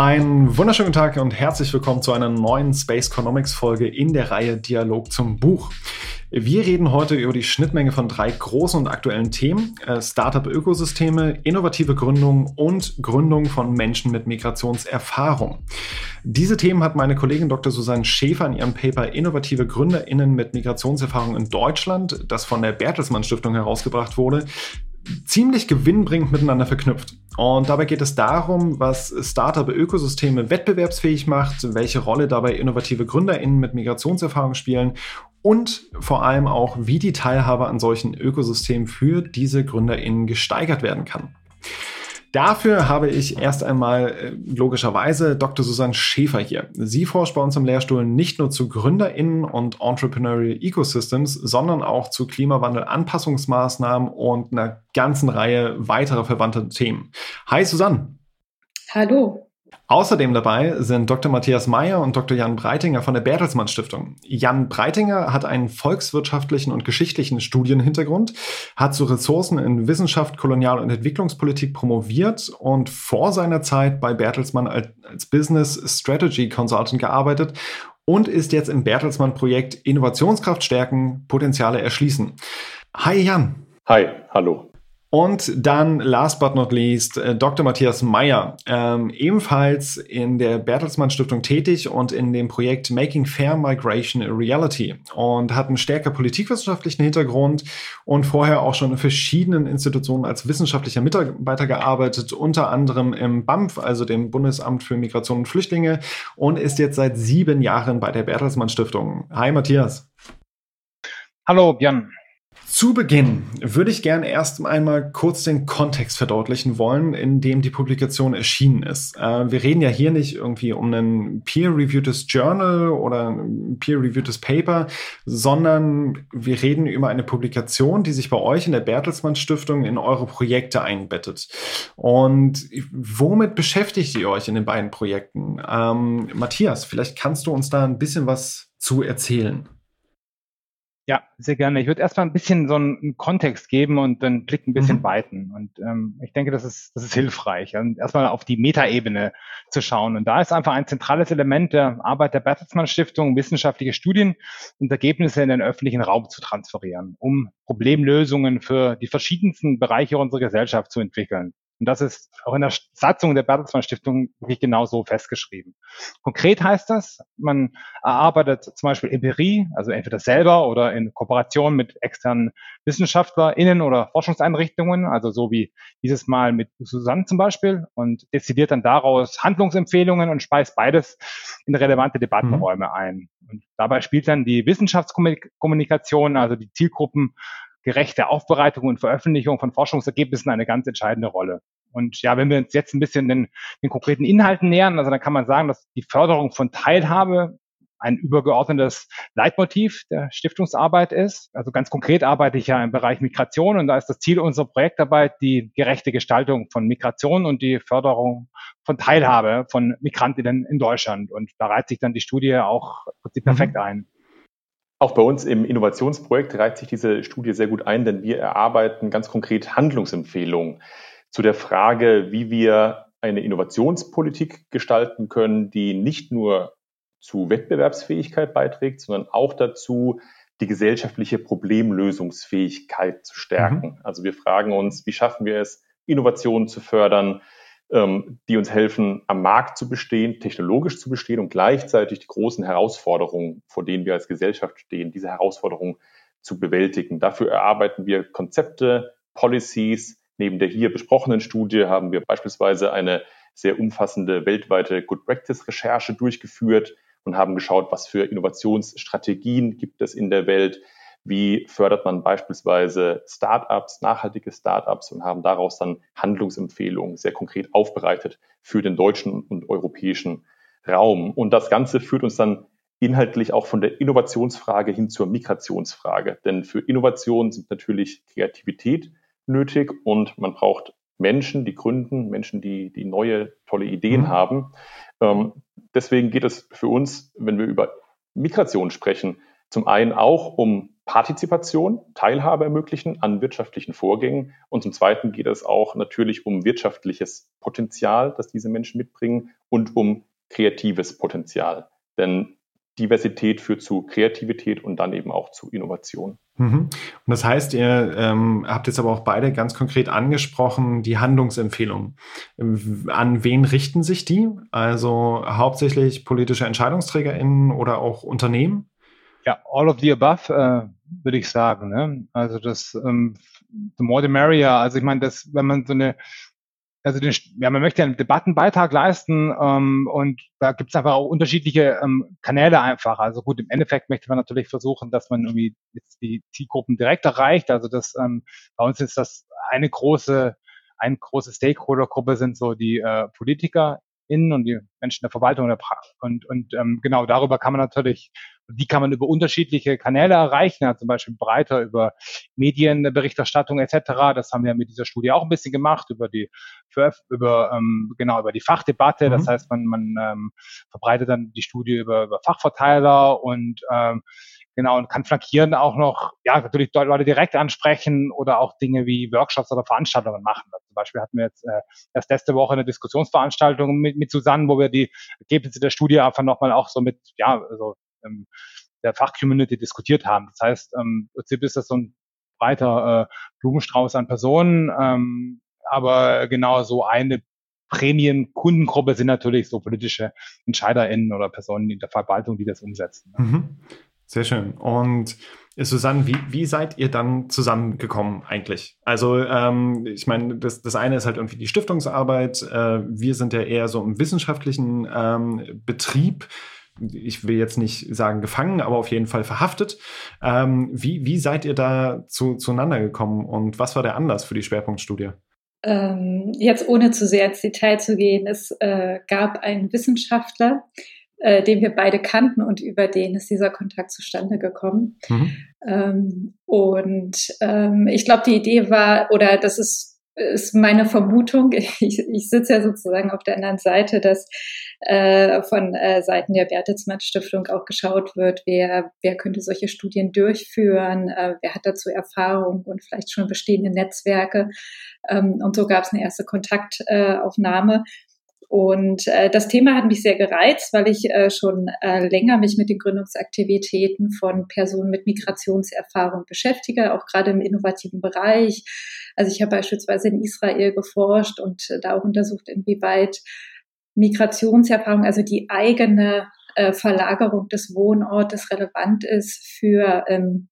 Einen wunderschönen Tag und herzlich willkommen zu einer neuen Space Economics Folge in der Reihe Dialog zum Buch. Wir reden heute über die Schnittmenge von drei großen und aktuellen Themen: äh, Startup-Ökosysteme, innovative Gründung und Gründung von Menschen mit Migrationserfahrung. Diese Themen hat meine Kollegin Dr. Susanne Schäfer in ihrem Paper Innovative GründerInnen mit Migrationserfahrung in Deutschland, das von der Bertelsmann Stiftung herausgebracht wurde, ziemlich gewinnbringend miteinander verknüpft. Und dabei geht es darum, was Startup-Ökosysteme wettbewerbsfähig macht, welche Rolle dabei innovative GründerInnen mit Migrationserfahrung spielen und vor allem auch, wie die Teilhabe an solchen Ökosystemen für diese GründerInnen gesteigert werden kann. Dafür habe ich erst einmal äh, logischerweise Dr. Susanne Schäfer hier. Sie forscht bei uns im Lehrstuhl nicht nur zu GründerInnen und Entrepreneurial Ecosystems, sondern auch zu Klimawandel, Anpassungsmaßnahmen und einer ganzen Reihe weiterer verwandter Themen. Hi Susanne. Hallo. Außerdem dabei sind Dr. Matthias Meyer und Dr. Jan Breitinger von der Bertelsmann Stiftung. Jan Breitinger hat einen volkswirtschaftlichen und geschichtlichen Studienhintergrund, hat zu Ressourcen in Wissenschaft, Kolonial- und Entwicklungspolitik promoviert und vor seiner Zeit bei Bertelsmann als Business Strategy Consultant gearbeitet und ist jetzt im Bertelsmann-Projekt Innovationskraft stärken, Potenziale erschließen. Hi Jan. Hi, hallo. Und dann, last but not least, äh, Dr. Matthias Meyer, ähm, ebenfalls in der Bertelsmann Stiftung tätig und in dem Projekt Making Fair Migration a Reality und hat einen stärker politikwissenschaftlichen Hintergrund und vorher auch schon in verschiedenen Institutionen als wissenschaftlicher Mitarbeiter gearbeitet, unter anderem im BAMF, also dem Bundesamt für Migration und Flüchtlinge und ist jetzt seit sieben Jahren bei der Bertelsmann Stiftung. Hi Matthias. Hallo Björn. Zu Beginn würde ich gerne erst einmal kurz den Kontext verdeutlichen wollen, in dem die Publikation erschienen ist. Äh, wir reden ja hier nicht irgendwie um ein peer-reviewtes Journal oder ein peer-reviewtes Paper, sondern wir reden über eine Publikation, die sich bei euch in der Bertelsmann Stiftung in eure Projekte einbettet. Und womit beschäftigt ihr euch in den beiden Projekten? Ähm, Matthias, vielleicht kannst du uns da ein bisschen was zu erzählen. Sehr gerne. Ich würde erstmal ein bisschen so einen Kontext geben und den Blick ein bisschen mhm. weiten. Und ähm, ich denke, das ist, das ist hilfreich. Und erstmal auf die Metaebene zu schauen. Und da ist einfach ein zentrales Element der Arbeit der Bertelsmann Stiftung, wissenschaftliche Studien und Ergebnisse in den öffentlichen Raum zu transferieren, um Problemlösungen für die verschiedensten Bereiche unserer Gesellschaft zu entwickeln. Und das ist auch in der Satzung der Bertelsmann Stiftung wirklich genau so festgeschrieben. Konkret heißt das, man erarbeitet zum Beispiel Empirie, also entweder selber oder in Kooperation mit externen WissenschaftlerInnen oder Forschungseinrichtungen, also so wie dieses Mal mit Susanne zum Beispiel und dezidiert dann daraus Handlungsempfehlungen und speist beides in relevante Debattenräume mhm. ein. Und dabei spielt dann die Wissenschaftskommunikation, also die Zielgruppen gerechte Aufbereitung und Veröffentlichung von Forschungsergebnissen eine ganz entscheidende Rolle. Und ja, wenn wir uns jetzt ein bisschen den, den konkreten Inhalten nähern, also dann kann man sagen, dass die Förderung von Teilhabe ein übergeordnetes Leitmotiv der Stiftungsarbeit ist. Also ganz konkret arbeite ich ja im Bereich Migration und da ist das Ziel unserer Projektarbeit die gerechte Gestaltung von Migration und die Förderung von Teilhabe von Migrantinnen in Deutschland. Und da reiht sich dann die Studie auch perfekt mhm. ein. Auch bei uns im Innovationsprojekt reiht sich diese Studie sehr gut ein, denn wir erarbeiten ganz konkret Handlungsempfehlungen zu der Frage, wie wir eine Innovationspolitik gestalten können, die nicht nur zu Wettbewerbsfähigkeit beiträgt, sondern auch dazu, die gesellschaftliche Problemlösungsfähigkeit zu stärken. Mhm. Also wir fragen uns, wie schaffen wir es, Innovationen zu fördern, ähm, die uns helfen, am Markt zu bestehen, technologisch zu bestehen und gleichzeitig die großen Herausforderungen, vor denen wir als Gesellschaft stehen, diese Herausforderungen zu bewältigen. Dafür erarbeiten wir Konzepte, Policies. Neben der hier besprochenen Studie haben wir beispielsweise eine sehr umfassende weltweite Good Practice Recherche durchgeführt und haben geschaut, was für Innovationsstrategien gibt es in der Welt, wie fördert man beispielsweise Startups, nachhaltige Startups und haben daraus dann Handlungsempfehlungen sehr konkret aufbereitet für den deutschen und europäischen Raum. Und das Ganze führt uns dann inhaltlich auch von der Innovationsfrage hin zur Migrationsfrage. Denn für Innovation sind natürlich Kreativität nötig und man braucht Menschen, die gründen, Menschen, die, die neue, tolle Ideen mhm. haben. Ähm, deswegen geht es für uns, wenn wir über Migration sprechen, zum einen auch um Partizipation, Teilhabe ermöglichen an wirtschaftlichen Vorgängen. Und zum Zweiten geht es auch natürlich um wirtschaftliches Potenzial, das diese Menschen mitbringen und um kreatives Potenzial. Denn Diversität führt zu Kreativität und dann eben auch zu Innovation. Mhm. Und das heißt, ihr ähm, habt jetzt aber auch beide ganz konkret angesprochen, die Handlungsempfehlungen. An wen richten sich die? Also hauptsächlich politische EntscheidungsträgerInnen oder auch Unternehmen? Ja, all of the above, äh, würde ich sagen. Ne? Also das ähm, the more the merrier. Also ich meine, das, wenn man so eine also den, ja, man möchte einen Debattenbeitrag leisten ähm, und da gibt es einfach auch unterschiedliche ähm, Kanäle einfach. Also gut, im Endeffekt möchte man natürlich versuchen, dass man irgendwie jetzt die Zielgruppen direkt erreicht. Also das ähm, bei uns ist das eine große, eine große Stakeholdergruppe sind so die äh, Politiker innen und die Menschen der Verwaltung und, und ähm, genau darüber kann man natürlich, die kann man über unterschiedliche Kanäle erreichen, ja, zum Beispiel breiter über Medienberichterstattung etc. Das haben wir mit dieser Studie auch ein bisschen gemacht über die über ähm, genau über die Fachdebatte. Mhm. Das heißt, man man ähm, verbreitet dann die Studie über, über Fachverteiler und ähm, Genau, und kann flankieren auch noch, ja, natürlich Leute direkt ansprechen oder auch Dinge wie Workshops oder Veranstaltungen machen. Also zum Beispiel hatten wir jetzt äh, erst letzte Woche eine Diskussionsveranstaltung mit, mit Susanne, wo wir die Ergebnisse der Studie einfach nochmal auch so mit, ja, also ähm, der Fachcommunity diskutiert haben. Das heißt, ähm, im Prinzip ist das so ein breiter äh, Blumenstrauß an Personen, ähm, aber genau so eine Prämienkundengruppe sind natürlich so politische EntscheiderInnen oder Personen in der Verwaltung, die das umsetzen. Mhm. Sehr schön. Und äh, Susanne, wie, wie seid ihr dann zusammengekommen eigentlich? Also ähm, ich meine, das, das eine ist halt irgendwie die Stiftungsarbeit. Äh, wir sind ja eher so im wissenschaftlichen ähm, Betrieb. Ich will jetzt nicht sagen gefangen, aber auf jeden Fall verhaftet. Ähm, wie, wie seid ihr da zu, zueinander gekommen und was war der Anlass für die Schwerpunktstudie? Ähm, jetzt ohne zu sehr ins Detail zu gehen, es äh, gab einen Wissenschaftler, äh, den wir beide kannten und über den ist dieser Kontakt zustande gekommen. Mhm. Ähm, und ähm, ich glaube, die Idee war, oder das ist, ist meine Vermutung, ich, ich sitze ja sozusagen auf der anderen Seite, dass äh, von äh, Seiten der Bertelsmann Stiftung auch geschaut wird, wer, wer könnte solche Studien durchführen, äh, wer hat dazu Erfahrung und vielleicht schon bestehende Netzwerke. Ähm, und so gab es eine erste Kontaktaufnahme. Und äh, das Thema hat mich sehr gereizt, weil ich äh, schon äh, länger mich mit den Gründungsaktivitäten von Personen mit Migrationserfahrung beschäftige, auch gerade im innovativen Bereich. Also ich habe beispielsweise in Israel geforscht und äh, da auch untersucht, inwieweit Migrationserfahrung, also die eigene äh, Verlagerung des Wohnortes relevant ist für ähm,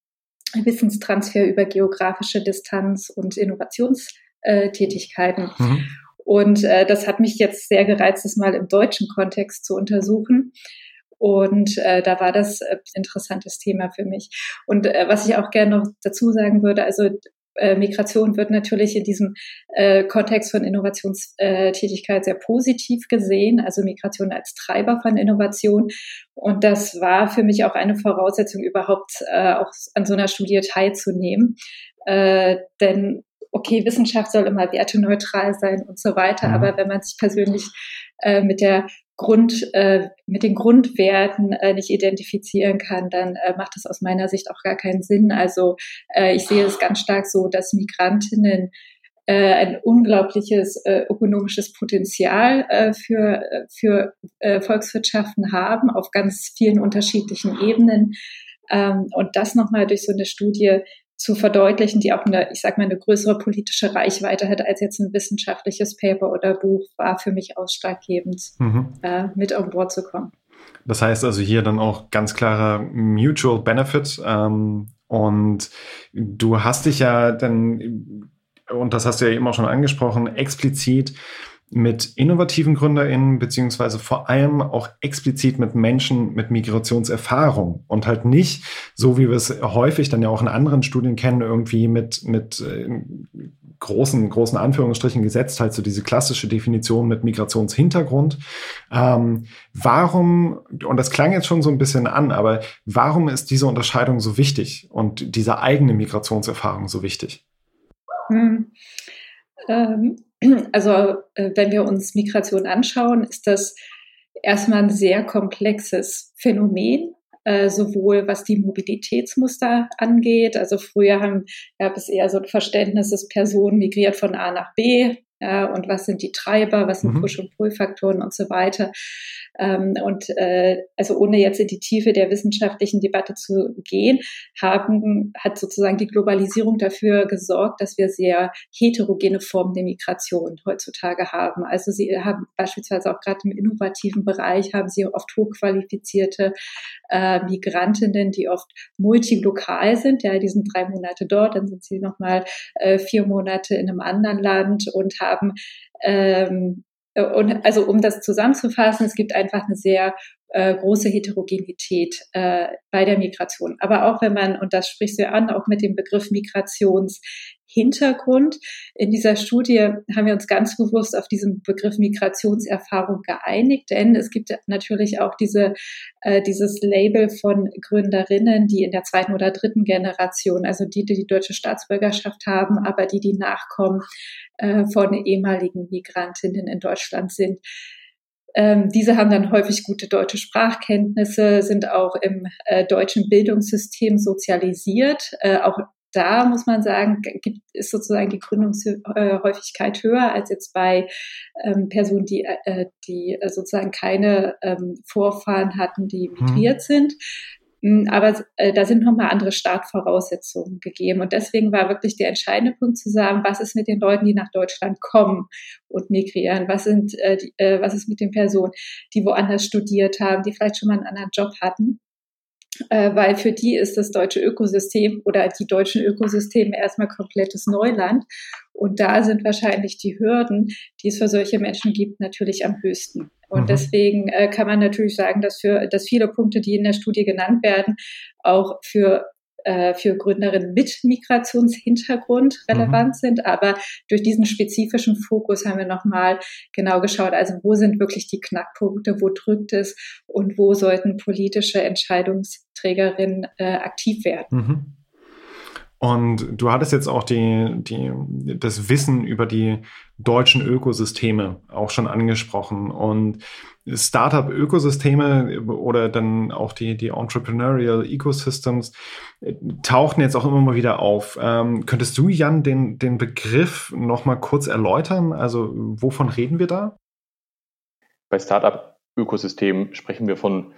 Wissenstransfer über geografische Distanz und Innovationstätigkeiten. Mhm. Und äh, das hat mich jetzt sehr gereizt, das mal im deutschen Kontext zu untersuchen. Und äh, da war das äh, interessantes Thema für mich. Und äh, was ich auch gerne noch dazu sagen würde, also äh, Migration wird natürlich in diesem äh, Kontext von Innovationstätigkeit sehr positiv gesehen, also Migration als Treiber von Innovation. Und das war für mich auch eine Voraussetzung, überhaupt äh, auch an so einer Studie teilzunehmen. Äh, denn okay, Wissenschaft soll immer werteneutral sein und so weiter, mhm. aber wenn man sich persönlich äh, mit der Grund, äh, mit den Grundwerten äh, nicht identifizieren kann, dann äh, macht das aus meiner Sicht auch gar keinen Sinn. Also äh, ich sehe es ganz stark so, dass Migrantinnen äh, ein unglaubliches äh, ökonomisches Potenzial äh, für, äh, für äh, Volkswirtschaften haben auf ganz vielen unterschiedlichen Ebenen. Ähm, und das nochmal durch so eine Studie zu verdeutlichen, die auch eine, ich sag mal, eine größere politische Reichweite hat als jetzt ein wissenschaftliches Paper oder Buch, war für mich ausschlaggebend, mhm. äh, mit an Bord zu kommen. Das heißt also hier dann auch ganz klarer Mutual Benefit. Ähm, und du hast dich ja dann, und das hast du ja eben auch schon angesprochen, explizit mit innovativen GründerInnen, beziehungsweise vor allem auch explizit mit Menschen mit Migrationserfahrung und halt nicht, so wie wir es häufig dann ja auch in anderen Studien kennen, irgendwie mit, mit äh, großen, großen Anführungsstrichen gesetzt, halt so diese klassische Definition mit Migrationshintergrund. Ähm, warum, und das klang jetzt schon so ein bisschen an, aber warum ist diese Unterscheidung so wichtig und diese eigene Migrationserfahrung so wichtig? Hm. Ähm also äh, wenn wir uns Migration anschauen, ist das erstmal ein sehr komplexes Phänomen. äh, sowohl was die Mobilitätsmuster angeht. Also früher haben, gab es eher so ein Verständnis, dass Personen migriert von A nach B, ja, und was sind die Treiber, was sind mhm. Push- und Pull-Faktoren und so weiter. Ähm, und äh, also ohne jetzt in die Tiefe der wissenschaftlichen Debatte zu gehen, haben, hat sozusagen die Globalisierung dafür gesorgt, dass wir sehr heterogene Formen der Migration heutzutage haben. Also sie haben beispielsweise auch gerade im innovativen Bereich haben sie oft hochqualifizierte äh, Migrantinnen, die oft multilokal sind. Ja, die sind drei Monate dort, dann sind sie nochmal äh, vier Monate in einem anderen Land und haben ähm, und also um das zusammenzufassen, es gibt einfach eine sehr äh, große Heterogenität äh, bei der Migration. Aber auch wenn man, und das sprichst du an, auch mit dem Begriff Migrationshintergrund. In dieser Studie haben wir uns ganz bewusst auf diesen Begriff Migrationserfahrung geeinigt, denn es gibt natürlich auch diese, äh, dieses Label von Gründerinnen, die in der zweiten oder dritten Generation, also die, die die deutsche Staatsbürgerschaft haben, aber die, die Nachkommen äh, von ehemaligen Migrantinnen in Deutschland sind. Ähm, diese haben dann häufig gute deutsche Sprachkenntnisse, sind auch im äh, deutschen Bildungssystem sozialisiert. Äh, auch da muss man sagen, gibt, ist sozusagen die Gründungshäufigkeit höher als jetzt bei ähm, Personen, die, äh, die sozusagen keine ähm, Vorfahren hatten, die mhm. migriert hm. sind. Hm, aber äh, da sind nochmal andere Startvoraussetzungen gegeben. Und deswegen war wirklich der entscheidende Punkt zu sagen, was ist mit den Leuten, die nach Deutschland kommen und migrieren? Was, sind, äh, äh, was ist mit den Personen, die woanders studiert haben, die vielleicht schon mal einen anderen Job hatten? Weil für die ist das deutsche Ökosystem oder die deutschen Ökosysteme erstmal komplettes Neuland. Und da sind wahrscheinlich die Hürden, die es für solche Menschen gibt, natürlich am höchsten. Und mhm. deswegen äh, kann man natürlich sagen, dass für, dass viele Punkte, die in der Studie genannt werden, auch für äh, für Gründerinnen mit Migrationshintergrund relevant mhm. sind. Aber durch diesen spezifischen Fokus haben wir nochmal genau geschaut, also wo sind wirklich die Knackpunkte, wo drückt es und wo sollten politische Entscheidungsträgerinnen äh, aktiv werden. Mhm. Und du hattest jetzt auch die, die, das Wissen über die deutschen Ökosysteme auch schon angesprochen. Und Startup-Ökosysteme oder dann auch die, die Entrepreneurial Ecosystems äh, tauchen jetzt auch immer mal wieder auf. Ähm, könntest du, Jan, den, den Begriff nochmal kurz erläutern? Also wovon reden wir da? Bei Startup-Ökosystemen sprechen wir von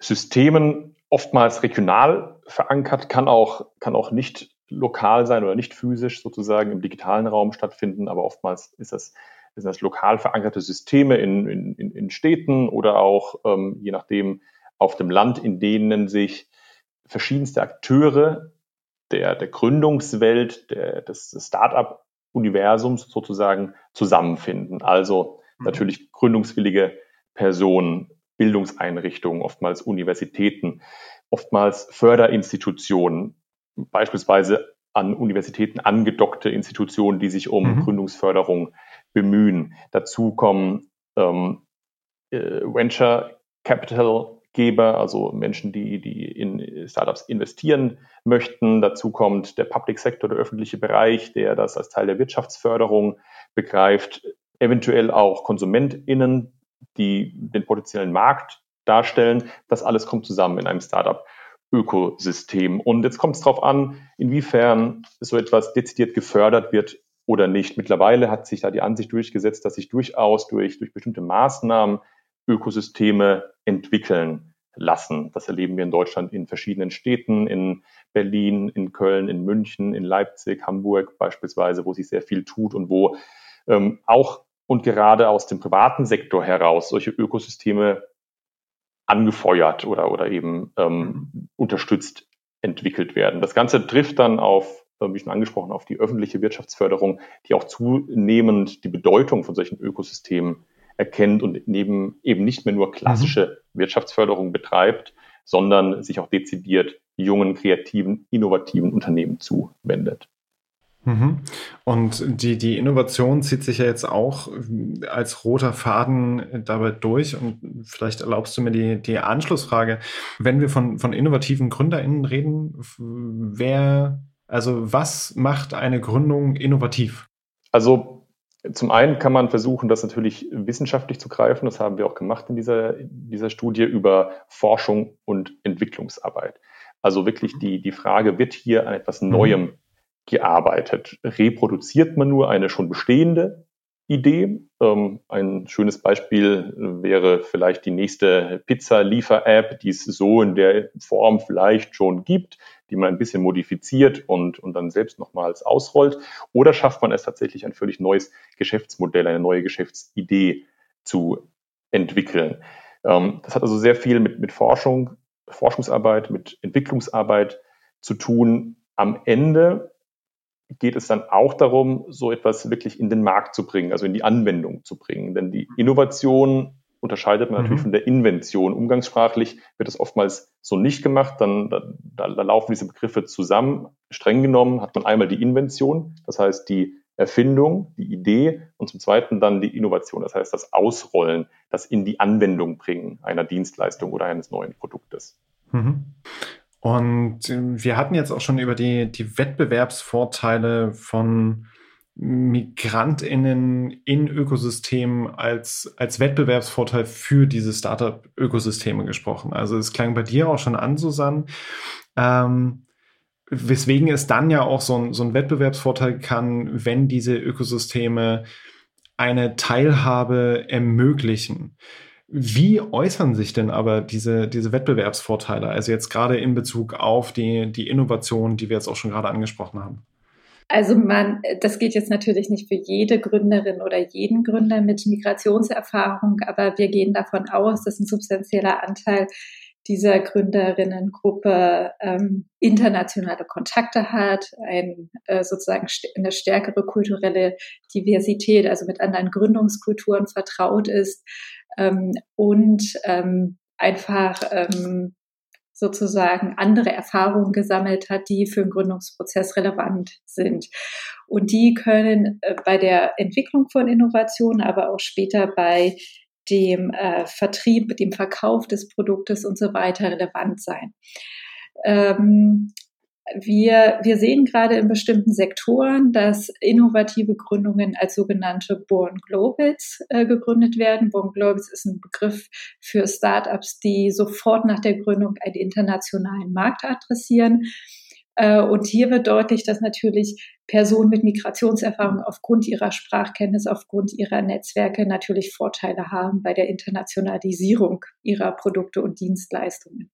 Systemen, oftmals regional verankert, kann auch, kann auch nicht lokal sein oder nicht physisch sozusagen im digitalen Raum stattfinden, aber oftmals ist das, sind das lokal verankerte Systeme in, in, in Städten oder auch, ähm, je nachdem, auf dem Land, in denen sich verschiedenste Akteure der, der Gründungswelt, der, des, des Start-up-Universums sozusagen zusammenfinden. Also mhm. natürlich gründungswillige Personen, Bildungseinrichtungen, oftmals Universitäten, oftmals Förderinstitutionen, beispielsweise an Universitäten angedockte Institutionen, die sich um mhm. Gründungsförderung bemühen. Dazu kommen ähm, äh, Venture Capital Geber, also Menschen, die, die in Startups investieren möchten. Dazu kommt der Public Sector, der öffentliche Bereich, der das als Teil der Wirtschaftsförderung begreift. Eventuell auch KonsumentInnen, die den potenziellen Markt darstellen. Das alles kommt zusammen in einem Startup. Ökosystem. Und jetzt kommt es darauf an, inwiefern so etwas dezidiert gefördert wird oder nicht. Mittlerweile hat sich da die Ansicht durchgesetzt, dass sich durchaus durch, durch bestimmte Maßnahmen Ökosysteme entwickeln lassen. Das erleben wir in Deutschland in verschiedenen Städten, in Berlin, in Köln, in München, in Leipzig, Hamburg beispielsweise, wo sich sehr viel tut und wo ähm, auch und gerade aus dem privaten Sektor heraus solche Ökosysteme angefeuert oder, oder eben ähm, mhm. unterstützt entwickelt werden. Das Ganze trifft dann auf, äh, wie schon angesprochen, auf die öffentliche Wirtschaftsförderung, die auch zunehmend die Bedeutung von solchen Ökosystemen erkennt und neben eben nicht mehr nur klassische mhm. Wirtschaftsförderung betreibt, sondern sich auch dezidiert jungen, kreativen, innovativen Unternehmen zuwendet. Mhm. Und die, die Innovation zieht sich ja jetzt auch als roter Faden dabei durch. Und vielleicht erlaubst du mir die, die Anschlussfrage. Wenn wir von, von innovativen GründerInnen reden, wer, also was macht eine Gründung innovativ? Also Zum einen kann man versuchen, das natürlich wissenschaftlich zu greifen. Das haben wir auch gemacht in dieser, dieser Studie über Forschung und Entwicklungsarbeit. Also wirklich die, die Frage, wird hier an etwas mhm. Neuem gearbeitet? Reproduziert man nur eine schon bestehende Idee. Ähm, ein schönes Beispiel wäre vielleicht die nächste Pizza-Liefer-App, die es so in der Form vielleicht schon gibt, die man ein bisschen modifiziert und, und dann selbst nochmals ausrollt. Oder schafft man es tatsächlich, ein völlig neues Geschäftsmodell, eine neue Geschäftsidee zu entwickeln. Ähm, das hat also sehr viel mit, mit Forschung, Forschungsarbeit, mit Entwicklungsarbeit zu tun. Am Ende geht es dann auch darum, so etwas wirklich in den Markt zu bringen, also in die Anwendung zu bringen. Denn die Innovation unterscheidet man mhm. natürlich von der Invention. Umgangssprachlich wird das oftmals so nicht gemacht, dann da, da, laufen diese Begriffe zusammen. Streng genommen hat man einmal die Invention, das heißt die Erfindung, die Idee und zum Zweiten dann die Innovation, das heißt das Ausrollen, das in die Anwendung bringen einer Dienstleistung oder eines neuen Produktes. Mhm. Und ähm, wir hatten jetzt auch schon über die, die Wettbewerbsvorteile von MigrantInnen in Ökosystemen als, als Wettbewerbsvorteil für diese Startup-Ökosysteme gesprochen. Also es klang bei dir auch schon an, Susanne. Ähm, weswegen es dann ja auch so ein, so ein Wettbewerbsvorteil kann, wenn diese Ökosysteme eine Teilhabe ermöglichen. Wie äußern sich denn aber diese, diese Wettbewerbsvorteile? Also jetzt gerade in Bezug auf die, die Innovation, die wir jetzt auch schon gerade angesprochen haben. Also man, das geht jetzt natürlich nicht für jede Gründerin oder jeden Gründer mit Migrationserfahrung, aber wir gehen davon aus, dass ein substanzieller Anteil dieser Gründerinnengruppe ähm, internationale Kontakte hat, ein, äh, sozusagen eine stärkere kulturelle Diversität, also mit anderen Gründungskulturen vertraut ist ähm, und ähm, einfach ähm, sozusagen andere Erfahrungen gesammelt hat, die für den Gründungsprozess relevant sind. Und die können äh, bei der Entwicklung von Innovationen, aber auch später bei dem äh, Vertrieb, dem Verkauf des Produktes und so weiter relevant sein. Ähm, wir, wir sehen gerade in bestimmten Sektoren, dass innovative Gründungen als sogenannte Born Globals äh, gegründet werden. Born Globals ist ein Begriff für Startups, die sofort nach der Gründung einen internationalen Markt adressieren. Äh, und hier wird deutlich, dass natürlich Personen mit Migrationserfahrung aufgrund ihrer Sprachkenntnis, aufgrund ihrer Netzwerke natürlich Vorteile haben bei der Internationalisierung ihrer Produkte und Dienstleistungen.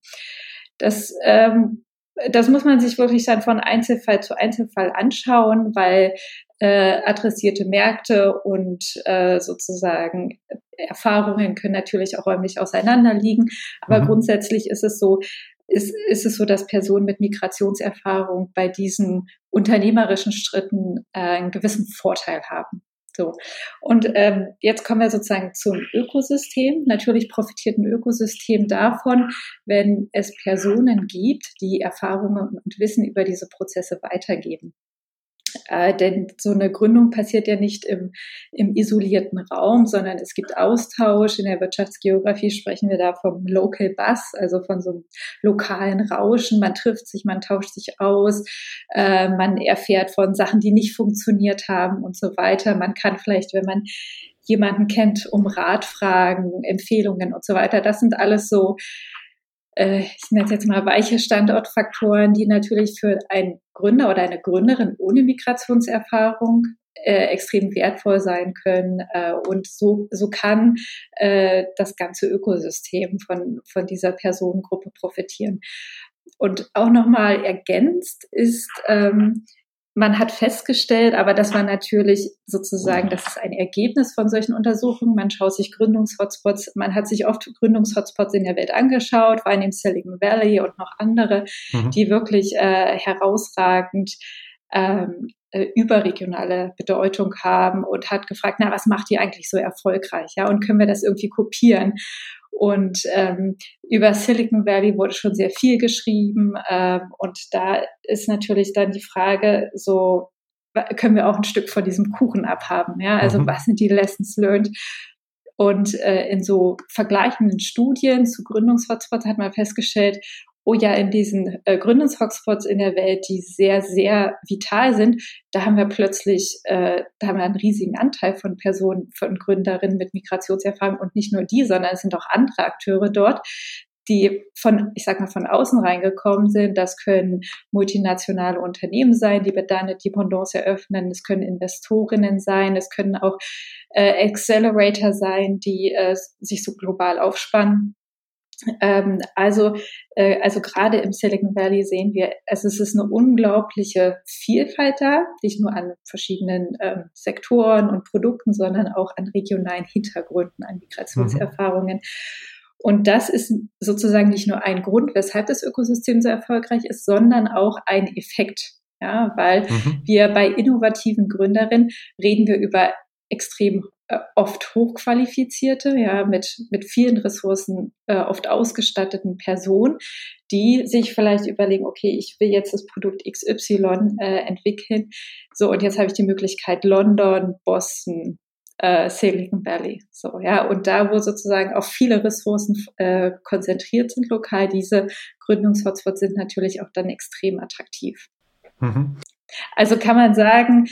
Das ähm, das muss man sich wirklich dann von Einzelfall zu Einzelfall anschauen, weil äh, adressierte Märkte und äh, sozusagen Erfahrungen können natürlich auch räumlich auseinanderliegen. Aber mhm. grundsätzlich ist es so, ist, ist es so, dass Personen mit Migrationserfahrung bei diesen unternehmerischen Schritten äh, einen gewissen Vorteil haben. So. Und ähm, jetzt kommen wir sozusagen zum Ökosystem. Natürlich profitiert ein Ökosystem davon, wenn es Personen gibt, die Erfahrungen und Wissen über diese Prozesse weitergeben. Äh, denn so eine Gründung passiert ja nicht im, im isolierten Raum, sondern es gibt Austausch. In der Wirtschaftsgeografie sprechen wir da vom Local Bus, also von so einem lokalen Rauschen. Man trifft sich, man tauscht sich aus, äh, man erfährt von Sachen, die nicht funktioniert haben und so weiter. Man kann vielleicht, wenn man jemanden kennt, um Rat fragen, Empfehlungen und so weiter. Das sind alles so äh, ich nenne es jetzt mal weiche Standortfaktoren, die natürlich für einen Gründer oder eine Gründerin ohne Migrationserfahrung äh, extrem wertvoll sein können. Äh, und so, so kann äh, das ganze Ökosystem von, von dieser Personengruppe profitieren. Und auch nochmal ergänzt ist, ähm, man hat festgestellt, aber das war natürlich sozusagen, das ist ein Ergebnis von solchen Untersuchungen. Man schaut sich Gründungshotspots, man hat sich oft Gründungshotspots in der Welt angeschaut, vor allem im Silicon Valley und noch andere, mhm. die wirklich äh, herausragend ähm, äh, überregionale Bedeutung haben und hat gefragt, na, was macht die eigentlich so erfolgreich? Ja, und können wir das irgendwie kopieren? Und ähm, über Silicon Valley wurde schon sehr viel geschrieben. Ähm, und da ist natürlich dann die Frage, so können wir auch ein Stück von diesem Kuchen abhaben. Ja, also mhm. was sind die Lessons learned? Und äh, in so vergleichenden Studien zu Gründungshotspots hat man festgestellt, oh ja, in diesen äh, Gründungshotspots in der Welt, die sehr, sehr vital sind, da haben wir plötzlich, äh, da haben wir einen riesigen Anteil von Personen, von Gründerinnen mit Migrationserfahrung und nicht nur die, sondern es sind auch andere Akteure dort, die von, ich sag mal, von außen reingekommen sind. Das können multinationale Unternehmen sein, die da eine Dependance eröffnen. Es können Investorinnen sein. Es können auch äh, Accelerator sein, die äh, sich so global aufspannen. Ähm, also, äh, also gerade im Silicon Valley sehen wir, also es ist eine unglaubliche Vielfalt da, nicht nur an verschiedenen ähm, Sektoren und Produkten, sondern auch an regionalen Hintergründen, an Migrationserfahrungen. Mhm. Und das ist sozusagen nicht nur ein Grund, weshalb das Ökosystem so erfolgreich ist, sondern auch ein Effekt. Ja, weil mhm. wir bei innovativen Gründerinnen reden wir über extrem oft hochqualifizierte, ja, mit, mit vielen Ressourcen äh, oft ausgestatteten Personen, die sich vielleicht überlegen, okay, ich will jetzt das Produkt XY äh, entwickeln. So, und jetzt habe ich die Möglichkeit, London, Boston, äh, Silicon Valley. So, ja, und da, wo sozusagen auch viele Ressourcen äh, konzentriert sind lokal, diese Gründungshotspots sind natürlich auch dann extrem attraktiv. Mhm. Also kann man sagen,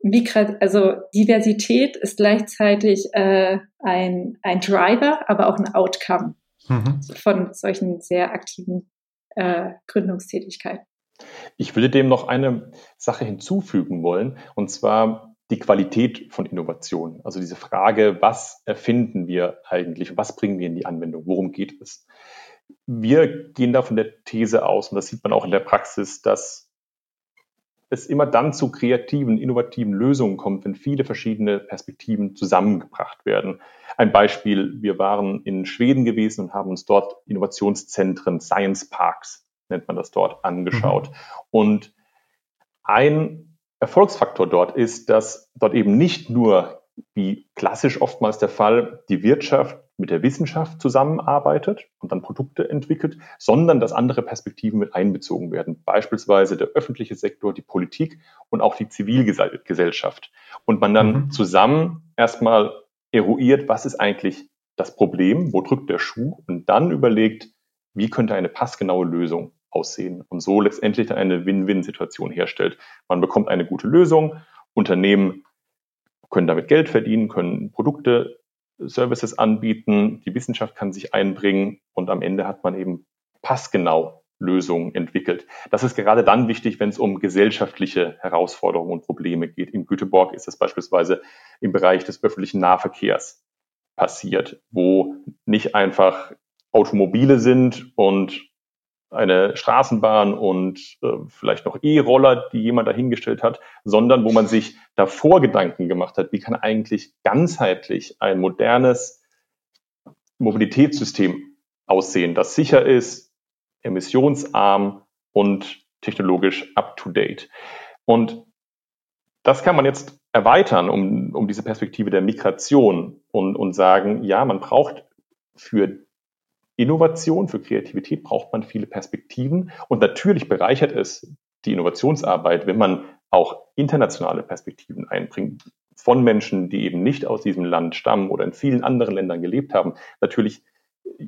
Migra also Diversität ist gleichzeitig äh, ein, ein Driver, aber auch ein Outcome mhm. von solchen sehr aktiven äh, Gründungstätigkeiten. Ich würde dem noch eine Sache hinzufügen wollen, und zwar die Qualität von Innovation. Also diese Frage, was erfinden wir eigentlich, was bringen wir in die Anwendung, worum geht es? Wir gehen da von der These aus, und das sieht man auch in der Praxis, dass es immer dann zu kreativen, innovativen Lösungen kommt, wenn viele verschiedene Perspektiven zusammengebracht werden. Ein Beispiel, wir waren in Schweden gewesen und haben uns dort Innovationszentren, Science Parks nennt man das dort, angeschaut. Mhm. Und ein Erfolgsfaktor dort ist, dass dort eben nicht nur, wie klassisch oftmals der Fall, die Wirtschaft mit der Wissenschaft zusammenarbeitet und dann Produkte entwickelt, sondern dass andere Perspektiven mit einbezogen werden. Beispielsweise der öffentliche Sektor, die Politik und auch die Zivilgesellschaft. Und man dann mhm. zusammen erstmal eruiert, was ist eigentlich das Problem, wo drückt der Schuh und dann überlegt, wie könnte eine passgenaue Lösung aussehen und so letztendlich dann eine Win-Win-Situation herstellt. Man bekommt eine gute Lösung, Unternehmen können damit Geld verdienen, können Produkte, Services anbieten, die Wissenschaft kann sich einbringen und am Ende hat man eben passgenau Lösungen entwickelt. Das ist gerade dann wichtig, wenn es um gesellschaftliche Herausforderungen und Probleme geht. In Göteborg ist das beispielsweise im Bereich des öffentlichen Nahverkehrs passiert, wo nicht einfach Automobile sind und eine Straßenbahn und äh, vielleicht noch E-Roller, die jemand dahingestellt hat, sondern wo man sich davor Gedanken gemacht hat, wie kann eigentlich ganzheitlich ein modernes Mobilitätssystem aussehen, das sicher ist, emissionsarm und technologisch up-to-date. Und das kann man jetzt erweitern um, um diese Perspektive der Migration und, und sagen, ja, man braucht für Innovation, für Kreativität braucht man viele Perspektiven. Und natürlich bereichert es die Innovationsarbeit, wenn man auch internationale Perspektiven einbringt von Menschen, die eben nicht aus diesem Land stammen oder in vielen anderen Ländern gelebt haben. Natürlich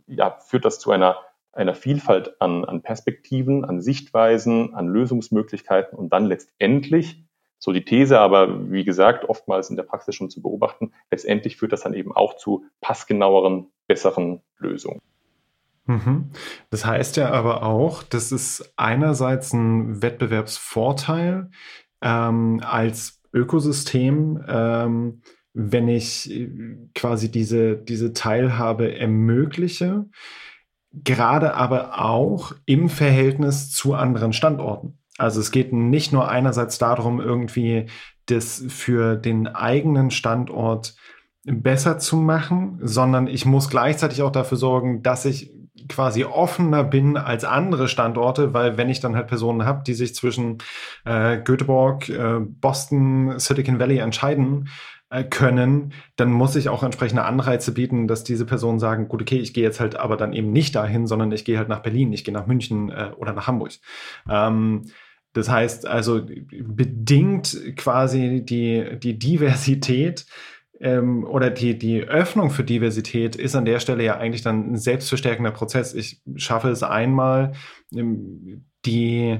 ja, führt das zu einer, einer Vielfalt an, an Perspektiven, an Sichtweisen, an Lösungsmöglichkeiten und dann letztendlich, so die These, aber wie gesagt, oftmals in der Praxis schon zu beobachten, letztendlich führt das dann eben auch zu passgenaueren, besseren Lösungen. Mhm. Das heißt ja aber auch, das ist einerseits ein Wettbewerbsvorteil ähm, als Ökosystem, ähm, wenn ich äh, quasi diese, diese Teilhabe ermögliche, gerade aber auch im Verhältnis zu anderen Standorten. Also es geht nicht nur einerseits darum, irgendwie das für den eigenen Standort besser zu machen, sondern ich muss gleichzeitig auch dafür sorgen, dass ich quasi offener bin als andere Standorte, weil wenn ich dann halt Personen habe, die sich zwischen äh, Göteborg, äh, Boston, Silicon Valley entscheiden äh, können, dann muss ich auch entsprechende Anreize bieten, dass diese Personen sagen, gut, okay, ich gehe jetzt halt aber dann eben nicht dahin, sondern ich gehe halt nach Berlin, ich gehe nach München äh, oder nach Hamburg. Ähm, das heißt also, bedingt quasi die, die Diversität ähm, oder die, die Öffnung für Diversität ist an der Stelle ja eigentlich dann ein selbstverstärkender Prozess. Ich schaffe es einmal, ähm, die,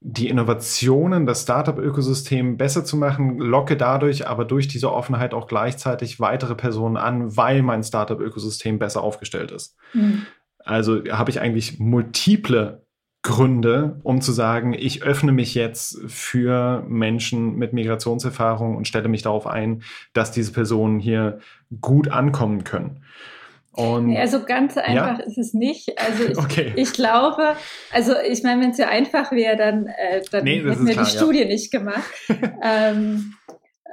die Innovationen, das Startup-Ökosystem besser zu machen, locke dadurch aber durch diese Offenheit auch gleichzeitig weitere Personen an, weil mein Startup-Ökosystem besser aufgestellt ist. Mhm. Also habe ich eigentlich multiple Gründe, um zu sagen, ich öffne mich jetzt für Menschen mit Migrationserfahrung und stelle mich darauf ein, dass diese Personen hier gut ankommen können. Und nee, also ganz einfach ja? ist es nicht. Also ich, okay. ich glaube, also ich meine, wenn es ja einfach wäre, dann, äh, dann nee, hätten wir klar, die ja. Studie nicht gemacht. ähm,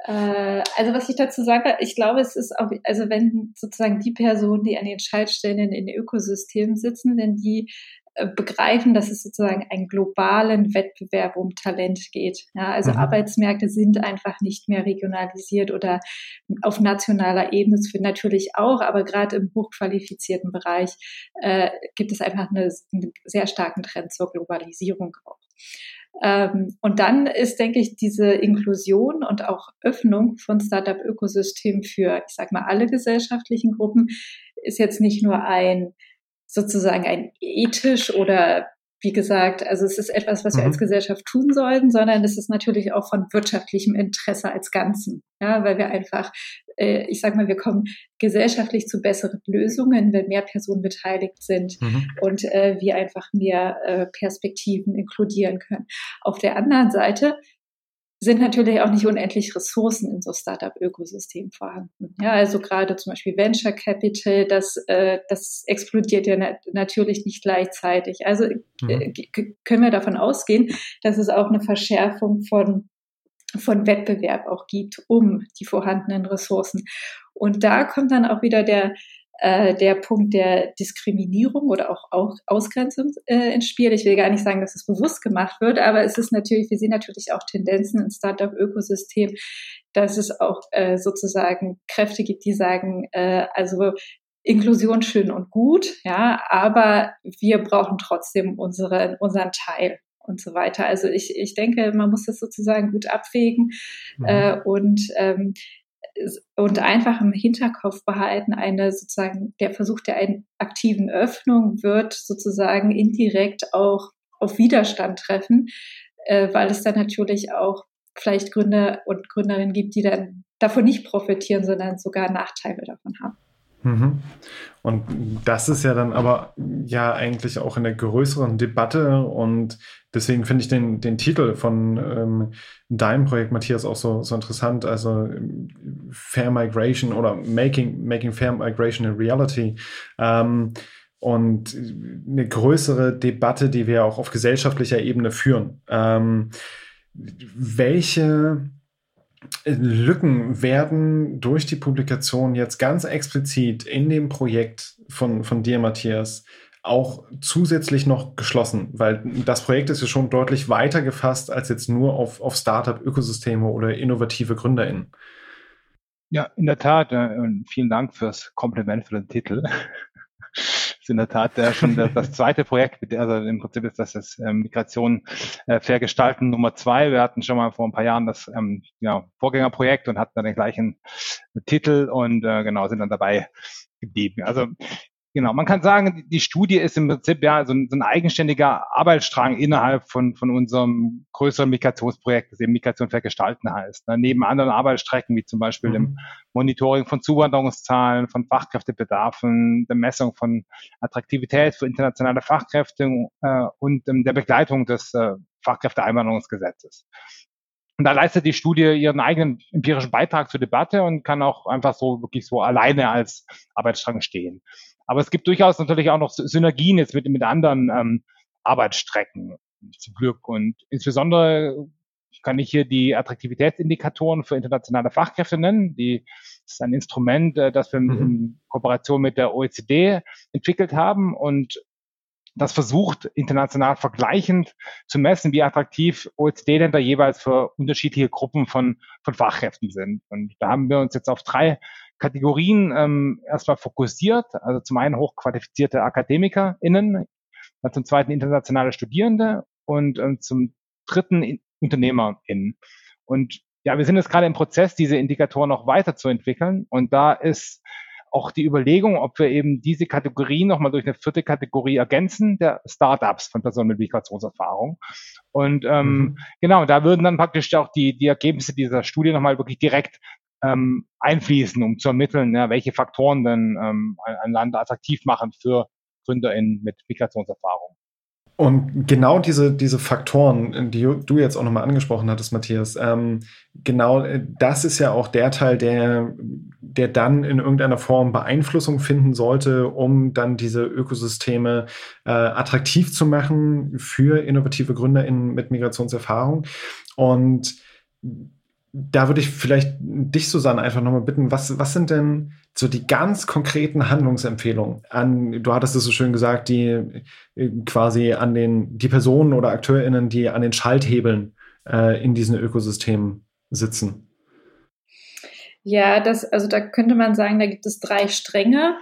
äh, also was ich dazu sage, ich glaube, es ist auch, also wenn sozusagen die Personen, die an den Schaltstellen in den Ökosystemen sitzen, wenn die begreifen, dass es sozusagen einen globalen Wettbewerb um Talent geht. Ja, also mhm. Arbeitsmärkte sind einfach nicht mehr regionalisiert oder auf nationaler Ebene, das für natürlich auch, aber gerade im hochqualifizierten Bereich äh, gibt es einfach eine, einen sehr starken Trend zur Globalisierung auch. Ähm, und dann ist, denke ich, diese Inklusion und auch Öffnung von Startup-Ökosystemen für, ich sag mal, alle gesellschaftlichen Gruppen ist jetzt nicht nur ein sozusagen ein ethisch oder wie gesagt, also es ist etwas, was wir als mhm. Gesellschaft tun sollten, sondern es ist natürlich auch von wirtschaftlichem Interesse als Ganzen. Ja, weil wir einfach, äh, ich sag mal, wir kommen gesellschaftlich zu besseren Lösungen, wenn mehr Personen beteiligt sind mhm. und äh, wir einfach mehr äh, Perspektiven inkludieren können. Auf der anderen Seite sind natürlich auch nicht unendlich Ressourcen in so Startup-Ökosystemen vorhanden. Ja, also gerade zum Beispiel Venture Capital, das, äh, das explodiert ja na natürlich nicht gleichzeitig. Also äh, mhm. können wir davon ausgehen, dass es auch eine Verschärfung von von Wettbewerb auch gibt um die vorhandenen Ressourcen. Und da kommt dann auch wieder der äh, der Punkt der Diskriminierung oder auch, auch Ausgrenzung äh, ins Spiel. Ich will gar nicht sagen, dass es bewusst gemacht wird, aber es ist natürlich, wir sehen natürlich auch Tendenzen im Startup-Ökosystem, dass es auch äh, sozusagen Kräfte gibt, die sagen, äh, also Inklusion schön und gut, ja, aber wir brauchen trotzdem unsere, unseren Teil und so weiter. Also ich, ich denke, man muss das sozusagen gut abwägen mhm. äh, und ähm, und einfach im Hinterkopf behalten, eine sozusagen der Versuch der aktiven Öffnung wird sozusagen indirekt auch auf Widerstand treffen, äh, weil es dann natürlich auch vielleicht Gründer und Gründerinnen gibt, die dann davon nicht profitieren, sondern sogar Nachteile davon haben. Mhm. Und das ist ja dann aber ja eigentlich auch in der größeren Debatte und deswegen finde ich den, den Titel von ähm, deinem Projekt, Matthias, auch so, so interessant. Also Fair Migration oder Making, Making Fair Migration a Reality. Ähm, und eine größere Debatte, die wir auch auf gesellschaftlicher Ebene führen. Ähm, welche Lücken werden durch die Publikation jetzt ganz explizit in dem Projekt von, von dir, Matthias, auch zusätzlich noch geschlossen, weil das Projekt ist ja schon deutlich weiter gefasst als jetzt nur auf, auf Startup-Ökosysteme oder innovative GründerInnen. Ja, in der Tat. Äh, und vielen Dank fürs Kompliment für den Titel ist in der Tat äh, schon das, das, zweite Projekt. Also im Prinzip ist das das ähm, Migration äh, fair gestalten Nummer zwei. Wir hatten schon mal vor ein paar Jahren das ähm, ja, Vorgängerprojekt und hatten dann den gleichen Titel und genau sind dann dabei geblieben. Also Genau, man kann sagen, die Studie ist im Prinzip ja so ein, so ein eigenständiger Arbeitsstrang innerhalb von, von unserem größeren Migrationsprojekt, das eben Migration vergestalten heißt. Ne? Neben anderen Arbeitsstrecken, wie zum Beispiel mhm. dem Monitoring von Zuwanderungszahlen, von Fachkräftebedarfen, der Messung von Attraktivität für internationale Fachkräfte äh, und ähm, der Begleitung des äh, Fachkräfteeinwanderungsgesetzes. Und da leistet die Studie ihren eigenen empirischen Beitrag zur Debatte und kann auch einfach so wirklich so alleine als Arbeitsstrang stehen. Aber es gibt durchaus natürlich auch noch Synergien jetzt mit, mit anderen ähm, Arbeitsstrecken zum Glück. Und insbesondere kann ich hier die Attraktivitätsindikatoren für internationale Fachkräfte nennen. Die ist ein Instrument, äh, das wir mhm. in Kooperation mit der OECD entwickelt haben und das versucht international vergleichend zu messen, wie attraktiv OECD-Länder jeweils für unterschiedliche Gruppen von, von Fachkräften sind. Und da haben wir uns jetzt auf drei Kategorien ähm, erstmal fokussiert. Also zum einen hochqualifizierte AkademikerInnen, dann zum zweiten internationale Studierende und ähm, zum dritten UnternehmerInnen. Und ja, wir sind jetzt gerade im Prozess, diese Indikatoren noch weiterzuentwickeln. Und da ist auch die Überlegung, ob wir eben diese Kategorie nochmal durch eine vierte Kategorie ergänzen, der Startups von Personen mit Migrationserfahrung. Und ähm, mhm. genau, da würden dann praktisch auch die, die Ergebnisse dieser Studie nochmal wirklich direkt ähm, einfließen, um zu ermitteln, ja, welche Faktoren denn ähm, ein, Land attraktiv machen für GründerInnen mit Migrationserfahrung. Und genau diese, diese Faktoren, die du jetzt auch nochmal angesprochen hattest, Matthias, ähm, genau äh, das ist ja auch der Teil, der, der dann in irgendeiner Form Beeinflussung finden sollte, um dann diese Ökosysteme äh, attraktiv zu machen für innovative GründerInnen mit Migrationserfahrung. Und da würde ich vielleicht dich, Susanne, einfach nochmal bitten, was, was sind denn so die ganz konkreten Handlungsempfehlungen an, du hattest es so schön gesagt, die äh, quasi an den, die Personen oder AkteurInnen, die an den Schalthebeln äh, in diesen Ökosystemen sitzen? Ja, das, also da könnte man sagen, da gibt es drei Stränge.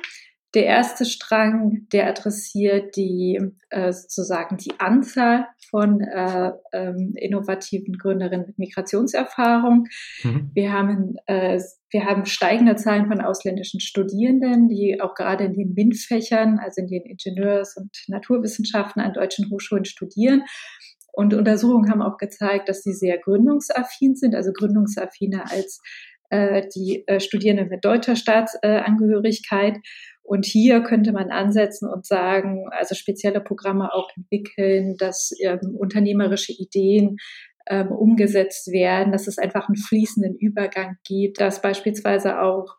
Der erste Strang, der adressiert die äh, sozusagen die Anzahl von äh, ähm, innovativen Gründerinnen mit Migrationserfahrung. Mhm. Wir haben äh, wir haben steigende Zahlen von ausländischen Studierenden, die auch gerade in den MINT-Fächern, also in den Ingenieurs- und Naturwissenschaften an deutschen Hochschulen studieren. Und Untersuchungen haben auch gezeigt, dass sie sehr gründungsaffin sind, also gründungsaffiner als äh, die äh, Studierenden mit deutscher Staatsangehörigkeit. Und hier könnte man ansetzen und sagen, also spezielle Programme auch entwickeln, dass ähm, unternehmerische Ideen ähm, umgesetzt werden, dass es einfach einen fließenden Übergang gibt, dass beispielsweise auch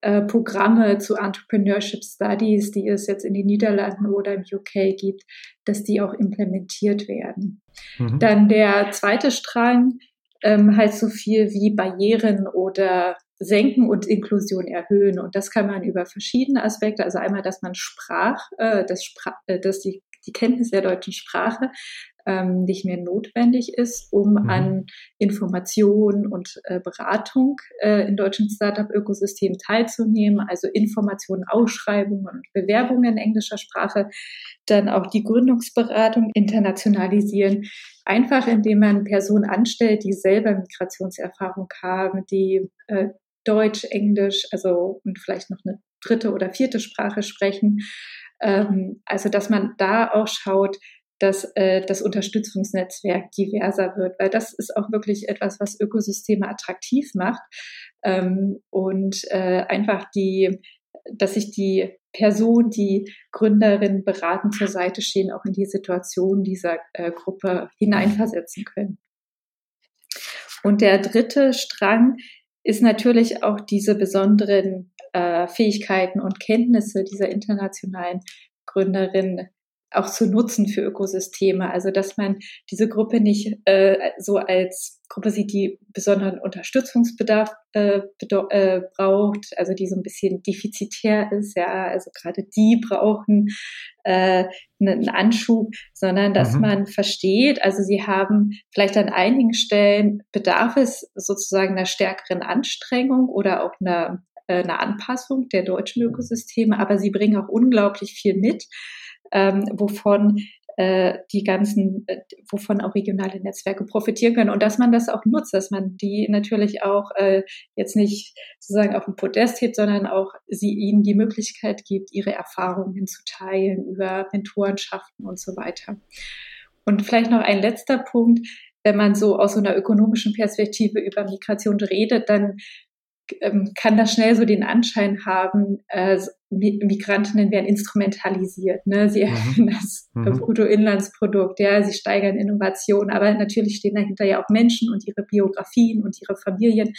äh, Programme zu Entrepreneurship Studies, die es jetzt in den Niederlanden oder im UK gibt, dass die auch implementiert werden. Mhm. Dann der zweite Strang ähm, heißt so viel wie Barrieren oder senken und Inklusion erhöhen. Und das kann man über verschiedene Aspekte, also einmal, dass man Sprach, äh, das Sprach, äh, dass die, die Kenntnis der deutschen Sprache ähm, nicht mehr notwendig ist, um mhm. an Information und äh, Beratung äh, in deutschen Startup-Ökosystemen teilzunehmen, also Informationen, Ausschreibungen und Bewerbungen in englischer Sprache, dann auch die Gründungsberatung internationalisieren, einfach indem man Personen anstellt, die selber Migrationserfahrung haben, die äh, Deutsch, Englisch, also und vielleicht noch eine dritte oder vierte Sprache sprechen. Ähm, also dass man da auch schaut, dass äh, das Unterstützungsnetzwerk diverser wird, weil das ist auch wirklich etwas, was Ökosysteme attraktiv macht ähm, und äh, einfach die, dass sich die Person, die Gründerin beraten zur Seite stehen, auch in die Situation dieser äh, Gruppe hineinversetzen können. Und der dritte Strang ist natürlich auch diese besonderen äh, Fähigkeiten und Kenntnisse dieser internationalen Gründerin auch zu nutzen für Ökosysteme. Also dass man diese Gruppe nicht äh, so als Gruppe sieht, die besonderen Unterstützungsbedarf äh, äh, braucht, also die so ein bisschen defizitär ist, ja, also gerade die brauchen äh, einen Anschub, sondern dass mhm. man versteht, also sie haben vielleicht an einigen Stellen bedarf es sozusagen einer stärkeren Anstrengung oder auch einer, äh, einer Anpassung der deutschen Ökosysteme, aber sie bringen auch unglaublich viel mit ähm, wovon äh, die ganzen, äh, wovon auch regionale Netzwerke profitieren können und dass man das auch nutzt, dass man die natürlich auch äh, jetzt nicht sozusagen auf dem Podest hebt, sondern auch sie ihnen die Möglichkeit gibt, ihre Erfahrungen zu teilen über Mentorenschaften und so weiter. Und vielleicht noch ein letzter Punkt. Wenn man so aus so einer ökonomischen Perspektive über Migration redet, dann ähm, kann das schnell so den Anschein haben, äh, Migrantinnen werden instrumentalisiert. Ne? Sie mhm. erhöhen das mhm. Bruttoinlandsprodukt, ja, sie steigern Innovation, aber natürlich stehen dahinter ja auch Menschen und ihre Biografien und ihre Familien.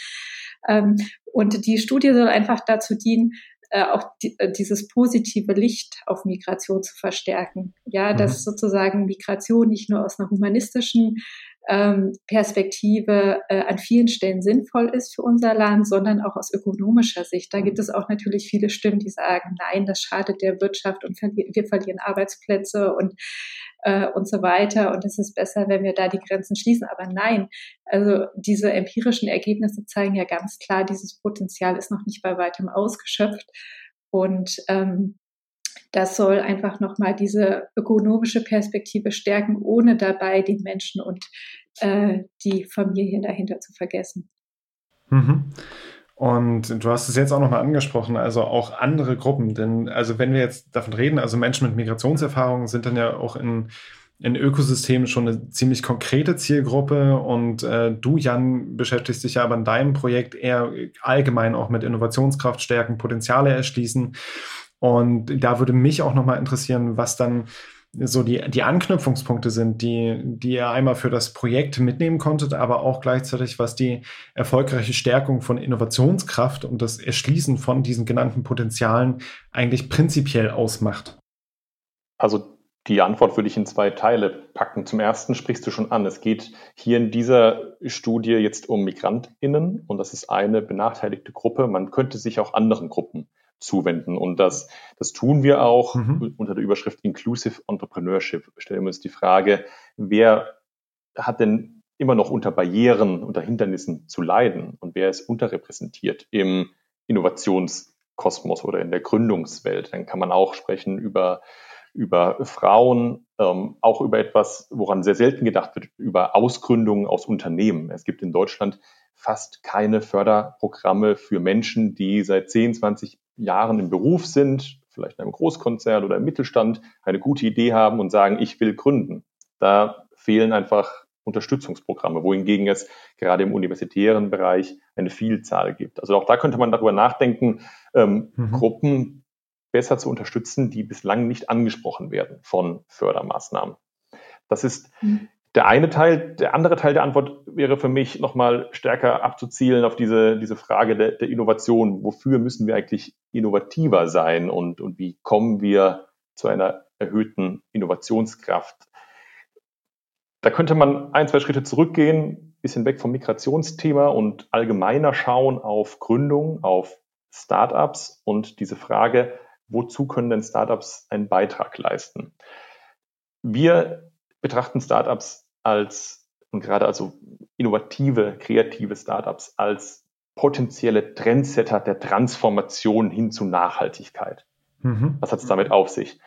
Ähm, und die Studie soll einfach dazu dienen, äh, auch die, äh, dieses positive Licht auf Migration zu verstärken. Ja, mhm. dass sozusagen Migration nicht nur aus einer humanistischen ähm, Perspektive äh, an vielen Stellen sinnvoll ist für unser Land, sondern auch aus ökonomischer Sicht. Da gibt es auch natürlich viele Stimmen, die sagen, nein, das schadet der Wirtschaft und wir verlieren Arbeitsplätze und äh, und so weiter. Und es ist besser, wenn wir da die Grenzen schließen. Aber nein, also diese empirischen Ergebnisse zeigen ja ganz klar, dieses Potenzial ist noch nicht bei weitem ausgeschöpft. Und ähm, das soll einfach nochmal diese ökonomische Perspektive stärken, ohne dabei den Menschen und äh, die Familien dahinter zu vergessen. Mhm. Und du hast es jetzt auch nochmal angesprochen, also auch andere Gruppen. Denn also wenn wir jetzt davon reden, also Menschen mit Migrationserfahrungen sind dann ja auch in, in Ökosystemen schon eine ziemlich konkrete Zielgruppe. Und äh, du, Jan, beschäftigst dich ja aber in deinem Projekt eher allgemein auch mit Innovationskraft stärken, Potenziale erschließen. Und da würde mich auch nochmal interessieren, was dann so die, die Anknüpfungspunkte sind, die, die ihr einmal für das Projekt mitnehmen konntet, aber auch gleichzeitig, was die erfolgreiche Stärkung von Innovationskraft und das Erschließen von diesen genannten Potenzialen eigentlich prinzipiell ausmacht. Also die Antwort würde ich in zwei Teile packen. Zum ersten sprichst du schon an. Es geht hier in dieser Studie jetzt um MigrantInnen und das ist eine benachteiligte Gruppe. Man könnte sich auch anderen Gruppen zuwenden. Und das, das tun wir auch mhm. unter der Überschrift Inclusive Entrepreneurship. Stellen wir uns die Frage, wer hat denn immer noch unter Barrieren, unter Hindernissen zu leiden und wer ist unterrepräsentiert im Innovationskosmos oder in der Gründungswelt? Dann kann man auch sprechen über über Frauen, ähm, auch über etwas, woran sehr selten gedacht wird, über Ausgründungen aus Unternehmen. Es gibt in Deutschland fast keine Förderprogramme für Menschen, die seit 10, 20 Jahren im Beruf sind, vielleicht in einem Großkonzern oder im Mittelstand, eine gute Idee haben und sagen, ich will gründen. Da fehlen einfach Unterstützungsprogramme, wohingegen es gerade im universitären Bereich eine Vielzahl gibt. Also auch da könnte man darüber nachdenken, ähm, mhm. Gruppen besser zu unterstützen, die bislang nicht angesprochen werden von Fördermaßnahmen. Das ist mhm der eine Teil, der andere Teil der Antwort wäre für mich nochmal stärker abzuzielen auf diese, diese Frage der, der Innovation. Wofür müssen wir eigentlich innovativer sein und, und wie kommen wir zu einer erhöhten Innovationskraft? Da könnte man ein, zwei Schritte zurückgehen, bisschen weg vom Migrationsthema und allgemeiner schauen auf Gründung, auf Startups und diese Frage, wozu können denn Startups einen Beitrag leisten? Wir betrachten Startups als, und gerade also innovative, kreative Startups als potenzielle Trendsetter der Transformation hin zu Nachhaltigkeit. Mhm. Was hat es damit auf sich?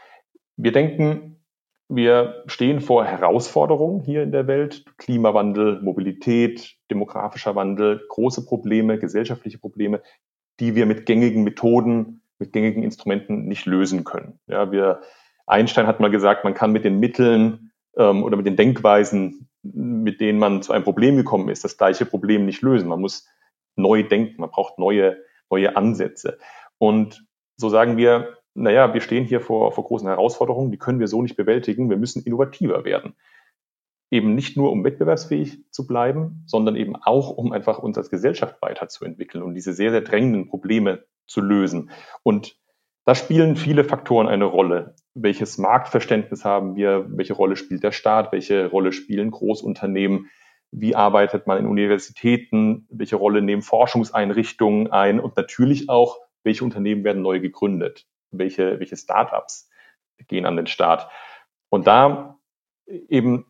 Wir denken, wir stehen vor Herausforderungen hier in der Welt. Klimawandel, Mobilität, demografischer Wandel, große Probleme, gesellschaftliche Probleme, die wir mit gängigen Methoden, mit gängigen Instrumenten nicht lösen können. Ja, wir, Einstein hat mal gesagt, man kann mit den Mitteln ähm, oder mit den Denkweisen, mit denen man zu einem Problem gekommen ist, das gleiche Problem nicht lösen. Man muss neu denken, man braucht neue, neue Ansätze. Und so sagen wir, naja, wir stehen hier vor, vor großen Herausforderungen, die können wir so nicht bewältigen, wir müssen innovativer werden. Eben nicht nur, um wettbewerbsfähig zu bleiben, sondern eben auch, um einfach uns als Gesellschaft weiterzuentwickeln und diese sehr, sehr drängenden Probleme zu lösen. Und da spielen viele Faktoren eine Rolle. Welches Marktverständnis haben wir? Welche Rolle spielt der Staat? Welche Rolle spielen Großunternehmen? Wie arbeitet man in Universitäten? Welche Rolle nehmen Forschungseinrichtungen ein? Und natürlich auch, welche Unternehmen werden neu gegründet? Welche, welche Startups gehen an den Start? Und da eben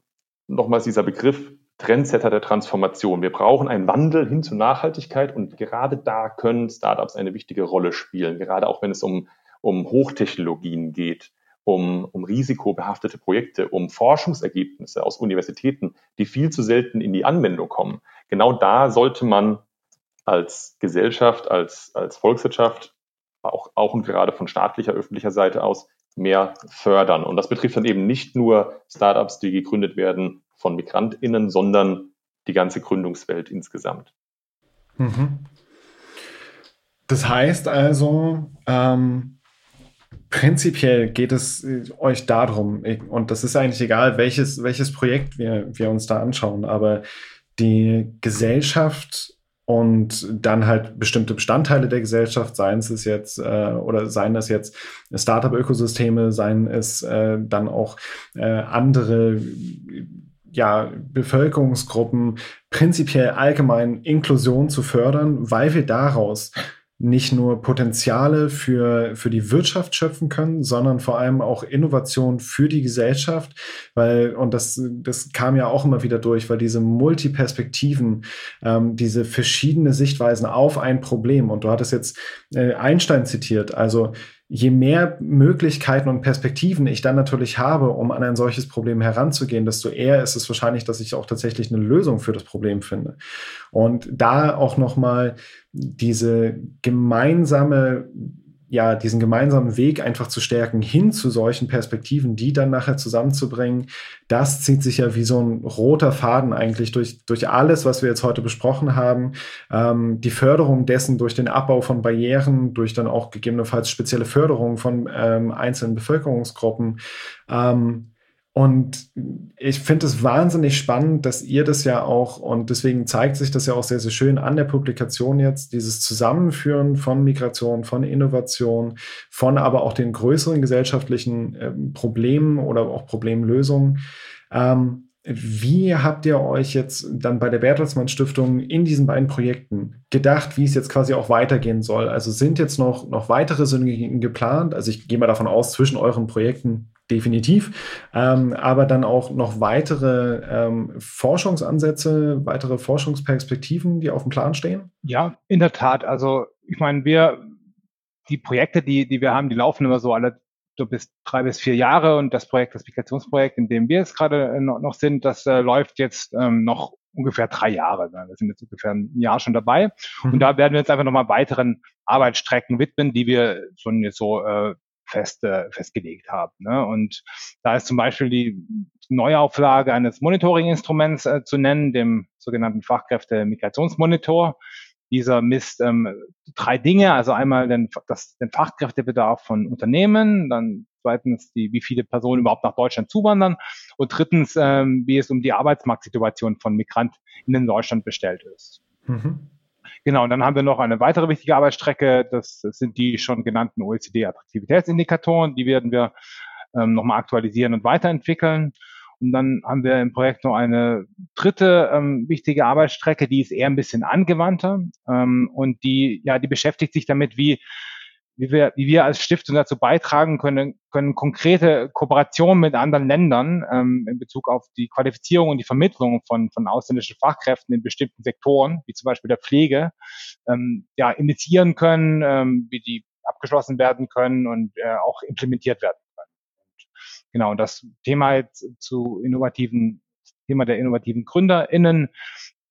nochmals dieser Begriff Trendsetter der Transformation. Wir brauchen einen Wandel hin zur Nachhaltigkeit und gerade da können Startups eine wichtige Rolle spielen, gerade auch wenn es um um Hochtechnologien geht, um, um risikobehaftete Projekte, um Forschungsergebnisse aus Universitäten, die viel zu selten in die Anwendung kommen. Genau da sollte man als Gesellschaft, als, als Volkswirtschaft, auch, auch und gerade von staatlicher, öffentlicher Seite aus, mehr fördern. Und das betrifft dann eben nicht nur Startups, die gegründet werden von MigrantInnen, sondern die ganze Gründungswelt insgesamt. Mhm. Das heißt also, ähm, Prinzipiell geht es äh, euch darum, und das ist eigentlich egal, welches, welches Projekt wir, wir uns da anschauen, aber die Gesellschaft und dann halt bestimmte Bestandteile der Gesellschaft, seien es jetzt äh, oder seien das jetzt Startup-Ökosysteme, seien es äh, dann auch äh, andere ja, Bevölkerungsgruppen, prinzipiell allgemein Inklusion zu fördern, weil wir daraus nicht nur Potenziale für, für die Wirtschaft schöpfen können, sondern vor allem auch Innovation für die Gesellschaft, weil, und das, das kam ja auch immer wieder durch, weil diese Multiperspektiven, ähm, diese verschiedene Sichtweisen auf ein Problem, und du hattest jetzt äh, Einstein zitiert, also je mehr Möglichkeiten und Perspektiven ich dann natürlich habe, um an ein solches Problem heranzugehen, desto eher ist es wahrscheinlich, dass ich auch tatsächlich eine Lösung für das Problem finde. Und da auch nochmal diese gemeinsame ja, diesen gemeinsamen Weg einfach zu stärken hin zu solchen Perspektiven, die dann nachher zusammenzubringen, das zieht sich ja wie so ein roter Faden eigentlich durch, durch alles, was wir jetzt heute besprochen haben. Ähm, die Förderung dessen durch den Abbau von Barrieren, durch dann auch gegebenenfalls spezielle Förderung von ähm, einzelnen Bevölkerungsgruppen. Ähm, und ich finde es wahnsinnig spannend, dass ihr das ja auch, und deswegen zeigt sich das ja auch sehr, sehr schön an der Publikation jetzt, dieses Zusammenführen von Migration, von Innovation, von aber auch den größeren gesellschaftlichen äh, Problemen oder auch Problemlösungen. Ähm, wie habt ihr euch jetzt dann bei der Bertelsmann Stiftung in diesen beiden Projekten gedacht, wie es jetzt quasi auch weitergehen soll? Also sind jetzt noch, noch weitere Synergien geplant? Also ich gehe mal davon aus, zwischen euren Projekten definitiv, ähm, aber dann auch noch weitere ähm, Forschungsansätze, weitere Forschungsperspektiven, die auf dem Plan stehen? Ja, in der Tat. Also ich meine, wir, die Projekte, die, die wir haben, die laufen immer so alle so bis drei bis vier Jahre und das Projekt, das Migrationsprojekt, in dem wir jetzt gerade noch, noch sind, das äh, läuft jetzt ähm, noch ungefähr drei Jahre. Wir sind jetzt ungefähr ein Jahr schon dabei. Mhm. Und da werden wir jetzt einfach nochmal weiteren Arbeitsstrecken widmen, die wir schon jetzt so äh, fest, äh, festgelegt haben. Ne? Und da ist zum Beispiel die Neuauflage eines Monitoring-Instruments äh, zu nennen, dem sogenannten Fachkräfte-Migrationsmonitor. Dieser misst ähm, drei Dinge, also einmal den, das, den Fachkräftebedarf von Unternehmen, dann zweitens die, wie viele Personen überhaupt nach Deutschland zuwandern und drittens, ähm, wie es um die Arbeitsmarktsituation von Migranten in Deutschland bestellt ist. Mhm. Genau, und dann haben wir noch eine weitere wichtige Arbeitsstrecke. Das sind die schon genannten OECD-Attraktivitätsindikatoren. Die werden wir ähm, nochmal aktualisieren und weiterentwickeln. Und dann haben wir im Projekt noch eine dritte ähm, wichtige Arbeitsstrecke, die ist eher ein bisschen angewandter ähm, und die ja die beschäftigt sich damit, wie wie wir, wie wir als Stiftung dazu beitragen können, können konkrete Kooperationen mit anderen Ländern ähm, in Bezug auf die Qualifizierung und die Vermittlung von, von ausländischen Fachkräften in bestimmten Sektoren, wie zum Beispiel der Pflege, ähm, ja, initiieren können, ähm, wie die abgeschlossen werden können und äh, auch implementiert werden können. Und, genau, und das Thema jetzt zu innovativen, Thema der innovativen GründerInnen,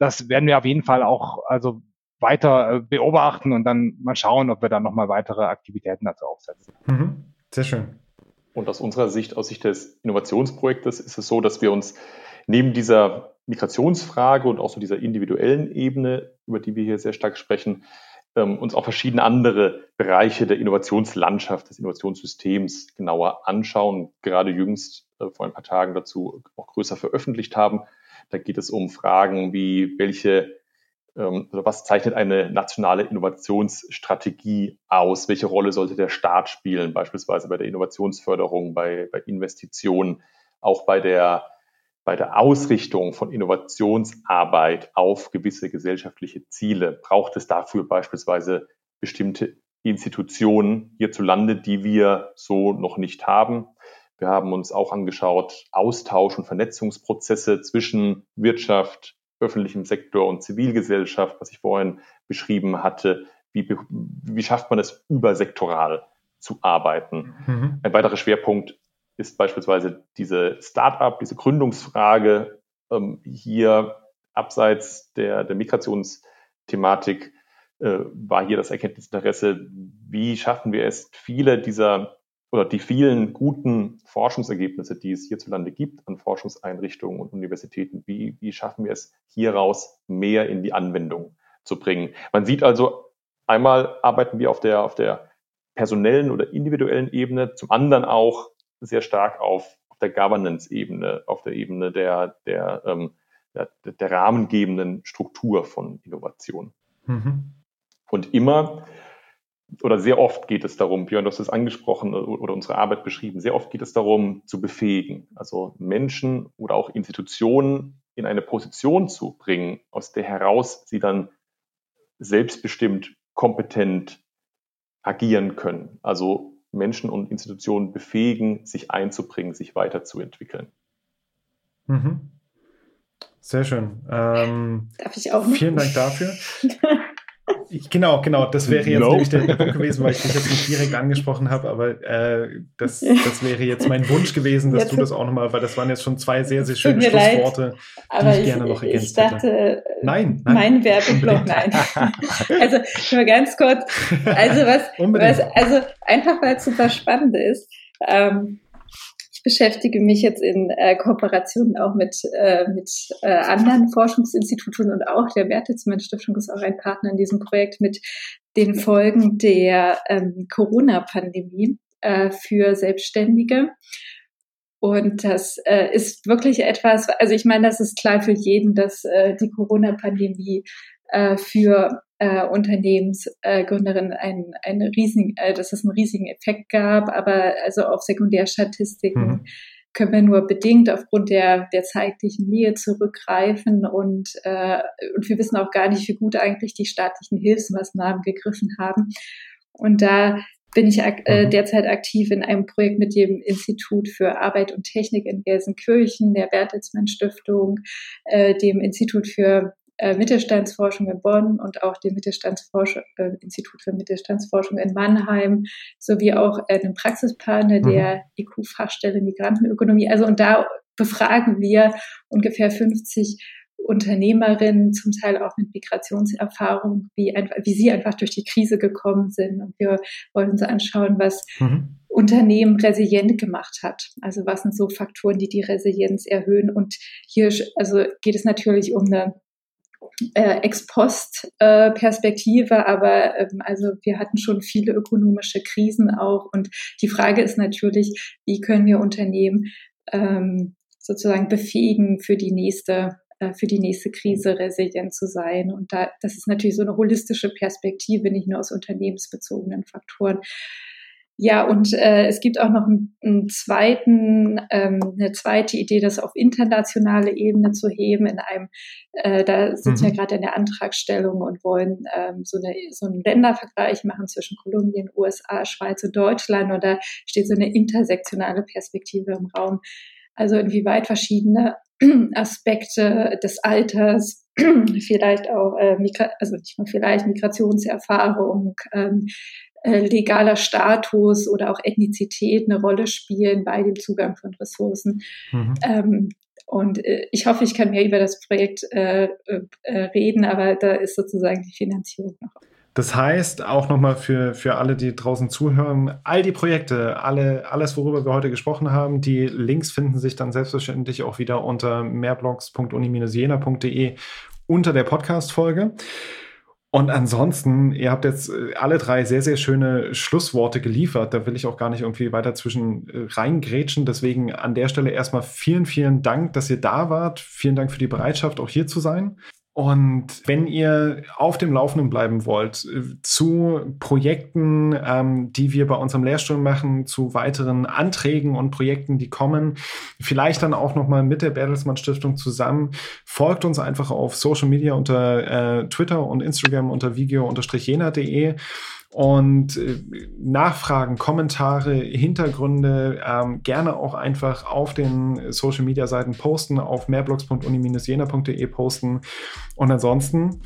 das werden wir auf jeden Fall auch, also weiter äh, beobachten und dann mal schauen, ob wir dann nochmal weitere Aktivitäten dazu aufsetzen. Mhm. Sehr schön. Und aus unserer Sicht, aus Sicht des Innovationsprojektes, ist es so, dass wir uns neben dieser Migrationsfrage und auch so dieser individuellen Ebene, über die wir hier sehr stark sprechen, ähm, uns auch verschiedene andere Bereiche der Innovationslandschaft, des Innovationssystems genauer anschauen. Gerade jüngst äh, vor ein paar Tagen dazu auch größer veröffentlicht haben. Da geht es um Fragen wie, welche was zeichnet eine nationale Innovationsstrategie aus? Welche Rolle sollte der Staat spielen, beispielsweise bei der Innovationsförderung, bei, bei Investitionen, auch bei der, bei der Ausrichtung von Innovationsarbeit auf gewisse gesellschaftliche Ziele? Braucht es dafür beispielsweise bestimmte Institutionen hierzulande, die wir so noch nicht haben? Wir haben uns auch angeschaut, Austausch- und Vernetzungsprozesse zwischen Wirtschaft, öffentlichem Sektor und Zivilgesellschaft, was ich vorhin beschrieben hatte. Wie, wie schafft man es, übersektoral zu arbeiten? Mhm. Ein weiterer Schwerpunkt ist beispielsweise diese Start-up, diese Gründungsfrage ähm, hier abseits der, der Migrationsthematik äh, war hier das Erkenntnisinteresse, wie schaffen wir es, viele dieser oder die vielen guten Forschungsergebnisse, die es hierzulande gibt an Forschungseinrichtungen und Universitäten, wie, wie schaffen wir es hieraus mehr in die Anwendung zu bringen? Man sieht also, einmal arbeiten wir auf der, auf der personellen oder individuellen Ebene, zum anderen auch sehr stark auf, auf der Governance-Ebene, auf der Ebene der, der, ähm, der, der rahmengebenden Struktur von Innovation. Mhm. Und immer oder sehr oft geht es darum, Björn, du hast es angesprochen oder unsere Arbeit beschrieben, sehr oft geht es darum, zu befähigen, also Menschen oder auch Institutionen in eine Position zu bringen, aus der heraus sie dann selbstbestimmt, kompetent agieren können. Also Menschen und Institutionen befähigen, sich einzubringen, sich weiterzuentwickeln. Mhm. Sehr schön. Ähm, Darf ich auch? Vielen Dank dafür. Genau, genau. Das wäre jetzt nope. nämlich der, der, Punkt gewesen, weil ich dich jetzt nicht direkt angesprochen habe, aber äh, das, das wäre jetzt mein Wunsch gewesen, dass jetzt, du das auch nochmal, weil das waren jetzt schon zwei sehr, sehr schöne Schlussworte, leid, die ich, ich, gerne noch ergänzt ich dachte, hätte. Nein, nein. Mein Werbeblock, nein. also nur ganz kurz. Also was, was also einfach weil es super spannend ist. Ähm, ich beschäftige mich jetzt in äh, Kooperationen auch mit, äh, mit äh, anderen Forschungsinstituten und auch der Bertelsmann Stiftung ist auch ein Partner in diesem Projekt mit den Folgen der ähm, Corona-Pandemie äh, für Selbstständige. Und das äh, ist wirklich etwas, also ich meine, das ist klar für jeden, dass äh, die Corona-Pandemie äh, für äh, Unternehmensgründerinnen einen, einen riesigen, äh, dass es einen riesigen Effekt gab, aber also auf Sekundärstatistiken mhm. können wir nur bedingt aufgrund der, der zeitlichen Nähe zurückgreifen und, äh, und wir wissen auch gar nicht, wie gut eigentlich die staatlichen Hilfsmaßnahmen gegriffen haben. Und da bin ich äh, mhm. derzeit aktiv in einem Projekt mit dem Institut für Arbeit und Technik in Gelsenkirchen, der Bertelsmann Stiftung, äh, dem Institut für äh, Mittelstandsforschung in Bonn und auch dem Mittelstandsforschung, äh, Institut für Mittelstandsforschung in Mannheim, sowie auch äh, einem Praxispartner mhm. der IQ-Fachstelle Migrantenökonomie. Also und da befragen wir ungefähr 50 Unternehmerinnen, zum Teil auch mit Migrationserfahrung, wie, einfach, wie sie einfach durch die Krise gekommen sind. Und wir wollen uns anschauen, was mhm. Unternehmen resilient gemacht hat. Also was sind so Faktoren, die die Resilienz erhöhen. Und hier also geht es natürlich um eine äh, Ex-Post-Perspektive, aber ähm, also wir hatten schon viele ökonomische Krisen auch und die Frage ist natürlich, wie können wir Unternehmen ähm, sozusagen befähigen für die nächste äh, für die nächste Krise resilient zu sein. Und da, das ist natürlich so eine holistische Perspektive, nicht nur aus unternehmensbezogenen Faktoren. Ja, und äh, es gibt auch noch einen, einen zweiten, ähm, eine zweite Idee, das auf internationale Ebene zu heben. In einem, äh, da sitzen mhm. wir gerade in der Antragstellung und wollen ähm, so, eine, so einen Ländervergleich machen zwischen Kolumbien, USA, Schweiz und Deutschland. Und da steht so eine intersektionale Perspektive im Raum. Also inwieweit verschiedene Aspekte des Alters, vielleicht auch, äh, Migra also nicht nur vielleicht Migrationserfahrung, ähm, äh, legaler Status oder auch Ethnizität eine Rolle spielen bei dem Zugang von Ressourcen. Mhm. Ähm, und äh, ich hoffe, ich kann mehr über das Projekt äh, äh, reden, aber da ist sozusagen die Finanzierung noch. Das heißt, auch nochmal für, für alle, die draußen zuhören, all die Projekte, alle, alles, worüber wir heute gesprochen haben, die Links finden sich dann selbstverständlich auch wieder unter mehrblogs.uni-jena.de unter der Podcast-Folge. Und ansonsten, ihr habt jetzt äh, alle drei sehr, sehr schöne Schlussworte geliefert. Da will ich auch gar nicht irgendwie weiter zwischen äh, reingrätschen. Deswegen an der Stelle erstmal vielen, vielen Dank, dass ihr da wart. Vielen Dank für die Bereitschaft, auch hier zu sein. Und wenn ihr auf dem Laufenden bleiben wollt äh, zu Projekten, ähm, die wir bei unserem Lehrstuhl machen, zu weiteren Anträgen und Projekten, die kommen, vielleicht dann auch nochmal mit der Bertelsmann Stiftung zusammen, folgt uns einfach auf Social Media unter äh, Twitter und Instagram unter video-jena.de und äh, Nachfragen, Kommentare, Hintergründe ähm, gerne auch einfach auf den Social Media Seiten posten, auf mehrblogs.uni-jena.de posten. Und ansonsten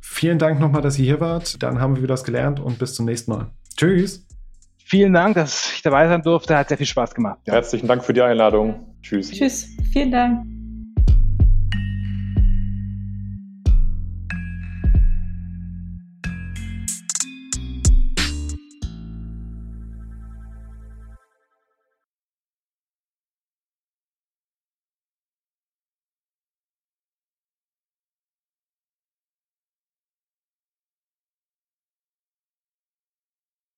vielen Dank nochmal, dass ihr hier wart. Dann haben wir wieder was gelernt und bis zum nächsten Mal. Tschüss. Vielen Dank, dass ich dabei sein durfte. Hat sehr viel Spaß gemacht. Ja. Herzlichen Dank für die Einladung. Tschüss. Tschüss. Vielen Dank.